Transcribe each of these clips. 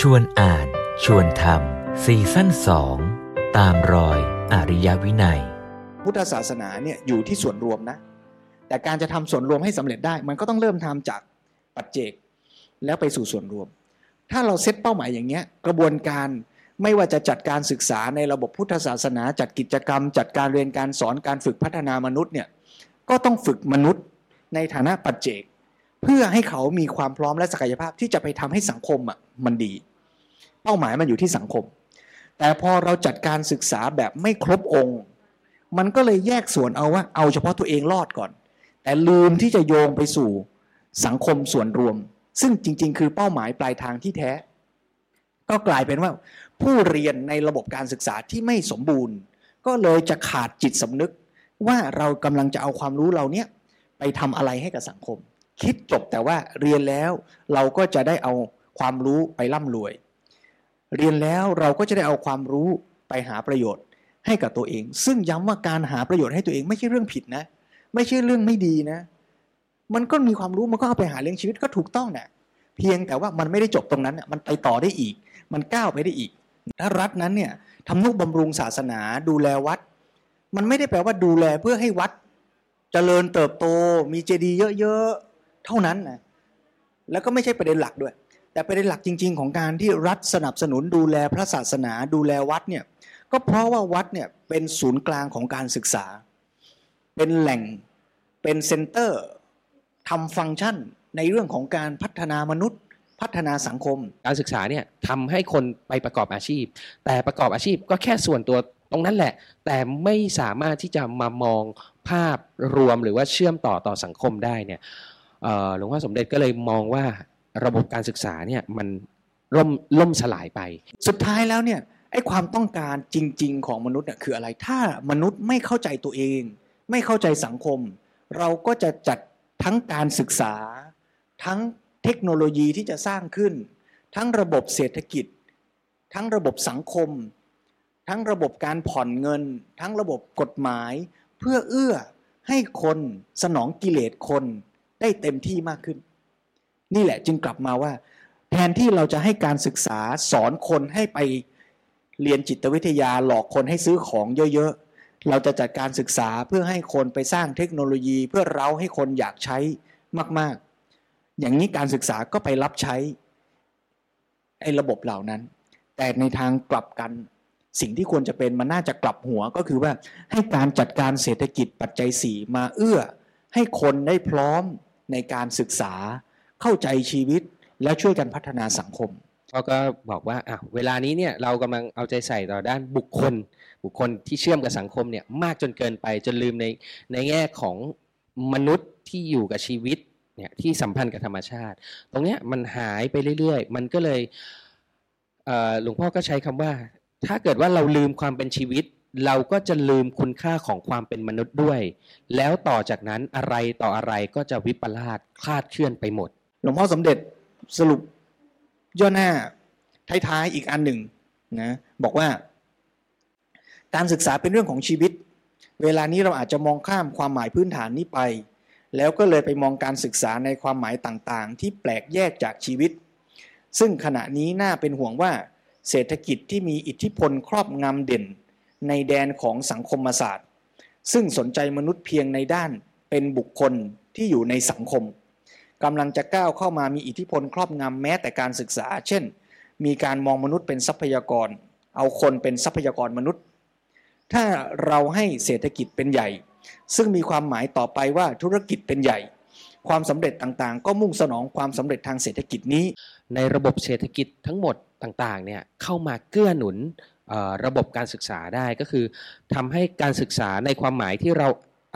ชวนอ่าน ชวนทำซีซั่นสองตามรอยอริยวินัย พุทธศาสนาเนี่ยอยู่ที่ส่วนรวมนะ แต่การจะทำส่วนรวมให้สำเร็จได้ มันก็ต้องเริ่มทำจากปัจเจก แล้วไปสู่ส่วนรวม ถ้าเราเซตเป้าหมายอย่างเงี้ยกระบวนการไม่ว่าจะจัดการศึกษาในระบบพุทธศาสนา จัดกิจกรรม จัดการเรียนการสอนการฝึกพัฒนามนุษย์เนี่ยก็ต้องฝึกมนุษย์ในฐานะปัจเจก เพื่อให้เขามีความพร้อมและศักยภาพที่จะไปทำให้สังคมอะมันดี เป้าหมายมันอยู่ที่สังคม แต่พอเราจัดการศึกษาแบบไม่ครบองค์ มันก็เลยแยกส่วนเอาว่า เอาเฉพาะตัวเองรอดก่อน แต่ลืมที่จะโยงไปสู่สังคมส่วนรวม ซึ่งจริง ๆ คือเป้าหมายปลายทางที่แท้ ก็กลายเป็นว่า ผู้เรียนในระบบการศึกษาที่ไม่สมบูรณ์ ก็เลยจะขาดจิตสำนึกว่าเรากำลังจะเอาความรู้เราเนี้ยไปทำอะไรให้กับสังคม คิดจบแต่ว่าเรียนแล้วเราก็จะได้เอาความรู้ไปร่ำรวย เรียนแล้วเราก็จะได้เอาความรู้ไปหาประโยชน์ให้กับตัวเอง ซึ่งย้ำว่าการหาประโยชน์ให้ตัวเองไม่ใช่เรื่องผิดนะ ไม่ใช่เรื่องไม่ดีนะ มันก็มีความรู้มันก็เอาไปหาเลี้ยงชีวิตก็ถูกต้องนะเพียงแต่ว่ามันไม่ได้จบตรงนั้นน่ะมันไปต่อได้อีก มันก้าวไปได้อีกถ้ารัฐนั้นเนี่ยทำนุบำรุงศาสนาดูแลวัด มันไม่ได้แปลว่าดูแลเพื่อให้วัดเจริญเติบโต มีเจดีย์เยอะๆ เท่านั้นนะแล้วก็ไม่ใช่ประเด็นหลักด้วย แต่ประเด็นหลักจริง ๆ ของการที่รัฐสนับสนุนดูแลพระศาสนาดูแลวัดเนี่ยก็เพราะว่าวัดเนี่ยเป็นศูนย์กลางของการศึกษา เป็นแหล่งเป็น center ทำฟังก์ชันในเรื่องของการพัฒนามนุษย์พัฒนาสังคม การศึกษาเนี่ยทำให้คนไปประกอบอาชีพ แต่ประกอบอาชีพก็แค่ส่วนตัวตรงนั้นแหละ แต่ไม่สามารถที่จะมามองภาพรวมหรือว่าเชื่อมต่อต่อสังคมได้เนี่ย หลวงพ่อสมเด็จก็เลยมองว่าระบบการศึกษาเนี่ยมันล่มล่มสลายไป สุดท้ายแล้วเนี่ยไอ้ความต้องการจริง ๆ ของมนุษย์เนี่ยคืออะไรถ้ามนุษย์ไม่เข้าใจตัวเอง ไม่เข้าใจสังคม เราก็จะจัดทั้งการศึกษา ทั้งเทคโนโลยีที่จะสร้างขึ้น ทั้งระบบเศรษฐกิจ ทั้งระบบสังคม ทั้งระบบการผ่อนเงิน ทั้งระบบกฎหมาย เพื่อเอื้อให้คนสนองกิเลสคน ได้เต็มที่มากขึ้น นี่แหละจึงกลับมาว่า แทนที่เราจะให้การศึกษาสอนคนให้ไปเรียนจิตวิทยาหลอกคนให้ซื้อของเยอะๆ เราจะจัดการศึกษาเพื่อให้คนไปสร้างเทคโนโลยีเพื่อเราให้คนอยากใช้มากๆ อย่างนี้การศึกษาก็ไปรับใช้ไอ้ระบบเหล่านั้น แต่ในทางกลับกันสิ่งที่ควรจะเป็นมันน่าจะกลับหัวก็คือว่าให้การจัดการเศรษฐกิจปัจจัยสี่มาเอื้อ ให้คนได้พร้อม ในการศึกษาเข้าใจชีวิตและช่วยกันพัฒนาสังคมเขาก็บอกว่าอะเวลานี้เนี่ยเรากำลังเอาใจใส่ต่อด้านบุคคล บุคคลที่เชื่อมกับสังคมเนี่ยมากจนเกินไปจนลืมในในแง่ของมนุษย์ที่อยู่กับชีวิตเนี่ยที่สัมพันธ์กับธรรมชาติ ตรงเนี้ยมันหายไปเรื่อย ๆ มันก็เลยเหลวงพ่อก็ใช้คำว่า ถ้าเกิดว่าเราลืมความเป็นชีวิต เราก็จะลืมคุณค่าของความเป็นมนุษย์ด้วย แล้วต่อจากนั้นอะไรต่ออะไรก็จะวิปลาสคลาดเคลื่อนไปหมด หลวงพ่อสมเด็จสรุปย่อหน้าท้ายๆอีกอันหนึ่งนะบอกว่า การศึกษาเป็นเรื่องของชีวิต เวลานี้เราอาจจะมองข้ามความหมายพื้นฐานนี้ไป แล้วก็เลยไปมองการศึกษาในความหมายต่างๆ ที่แปลกแยกจากชีวิต ซึ่งขณะนี้น่าเป็นห่วงว่า เศรษฐกิจที่มีอิทธิพลครอบงำเด่น ในแดนของสังคมศาสตร์ ซึ่งสนใจมนุษย์เพียงในด้านเป็นบุคคลที่อยู่ในสังคมกำลังจะก้าวเข้ามามีอิทธิพลครอบงำแม้แต่การศึกษา เช่น มีการมองมนุษย์เป็นทรัพยากร เอาคนเป็นทรัพยากรมนุษย์ ถ้าเราให้เศรษฐกิจเป็นใหญ่ ซึ่งมีความหมายต่อไปว่าธุรกิจเป็นใหญ่ ความสำเร็จต่างๆ ก็มุ่งสนองความสำเร็จทางเศรษฐกิจนี้ ในระบบเศรษฐกิจทั้งหมดต่างๆเนี่ยเข้ามาเกื้อหนุน ระบบการศึกษาได้ก็คือทำให้การศึกษาในความหมายที่เรา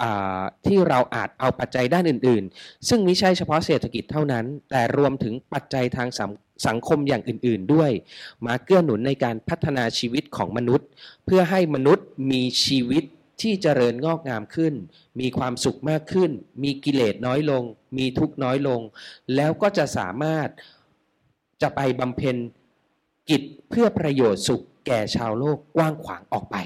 อ่าที่เราอาจเอาปัจจัยด้านอื่น ๆ ซึ่งไม่ใช่เฉพาะเศรษฐกิจเท่านั้น แต่รวมถึงปัจจัยทางสังสังคมอย่างอื่น ๆ ด้วย มาเกื้อหนุนในการพัฒนาชีวิตของมนุษย์ เพื่อให้มนุษย์มีชีวิตที่เจริญงอกงามขึ้น มีความสุขมากขึ้น มีกิเลสน้อยลง มีทุกข์น้อยลง แล้วก็จะสามารถจะไปบำเพ็ญกิจเพื่อประโยชน์สุข แก่ชาวโลกกว้างขวางออกไป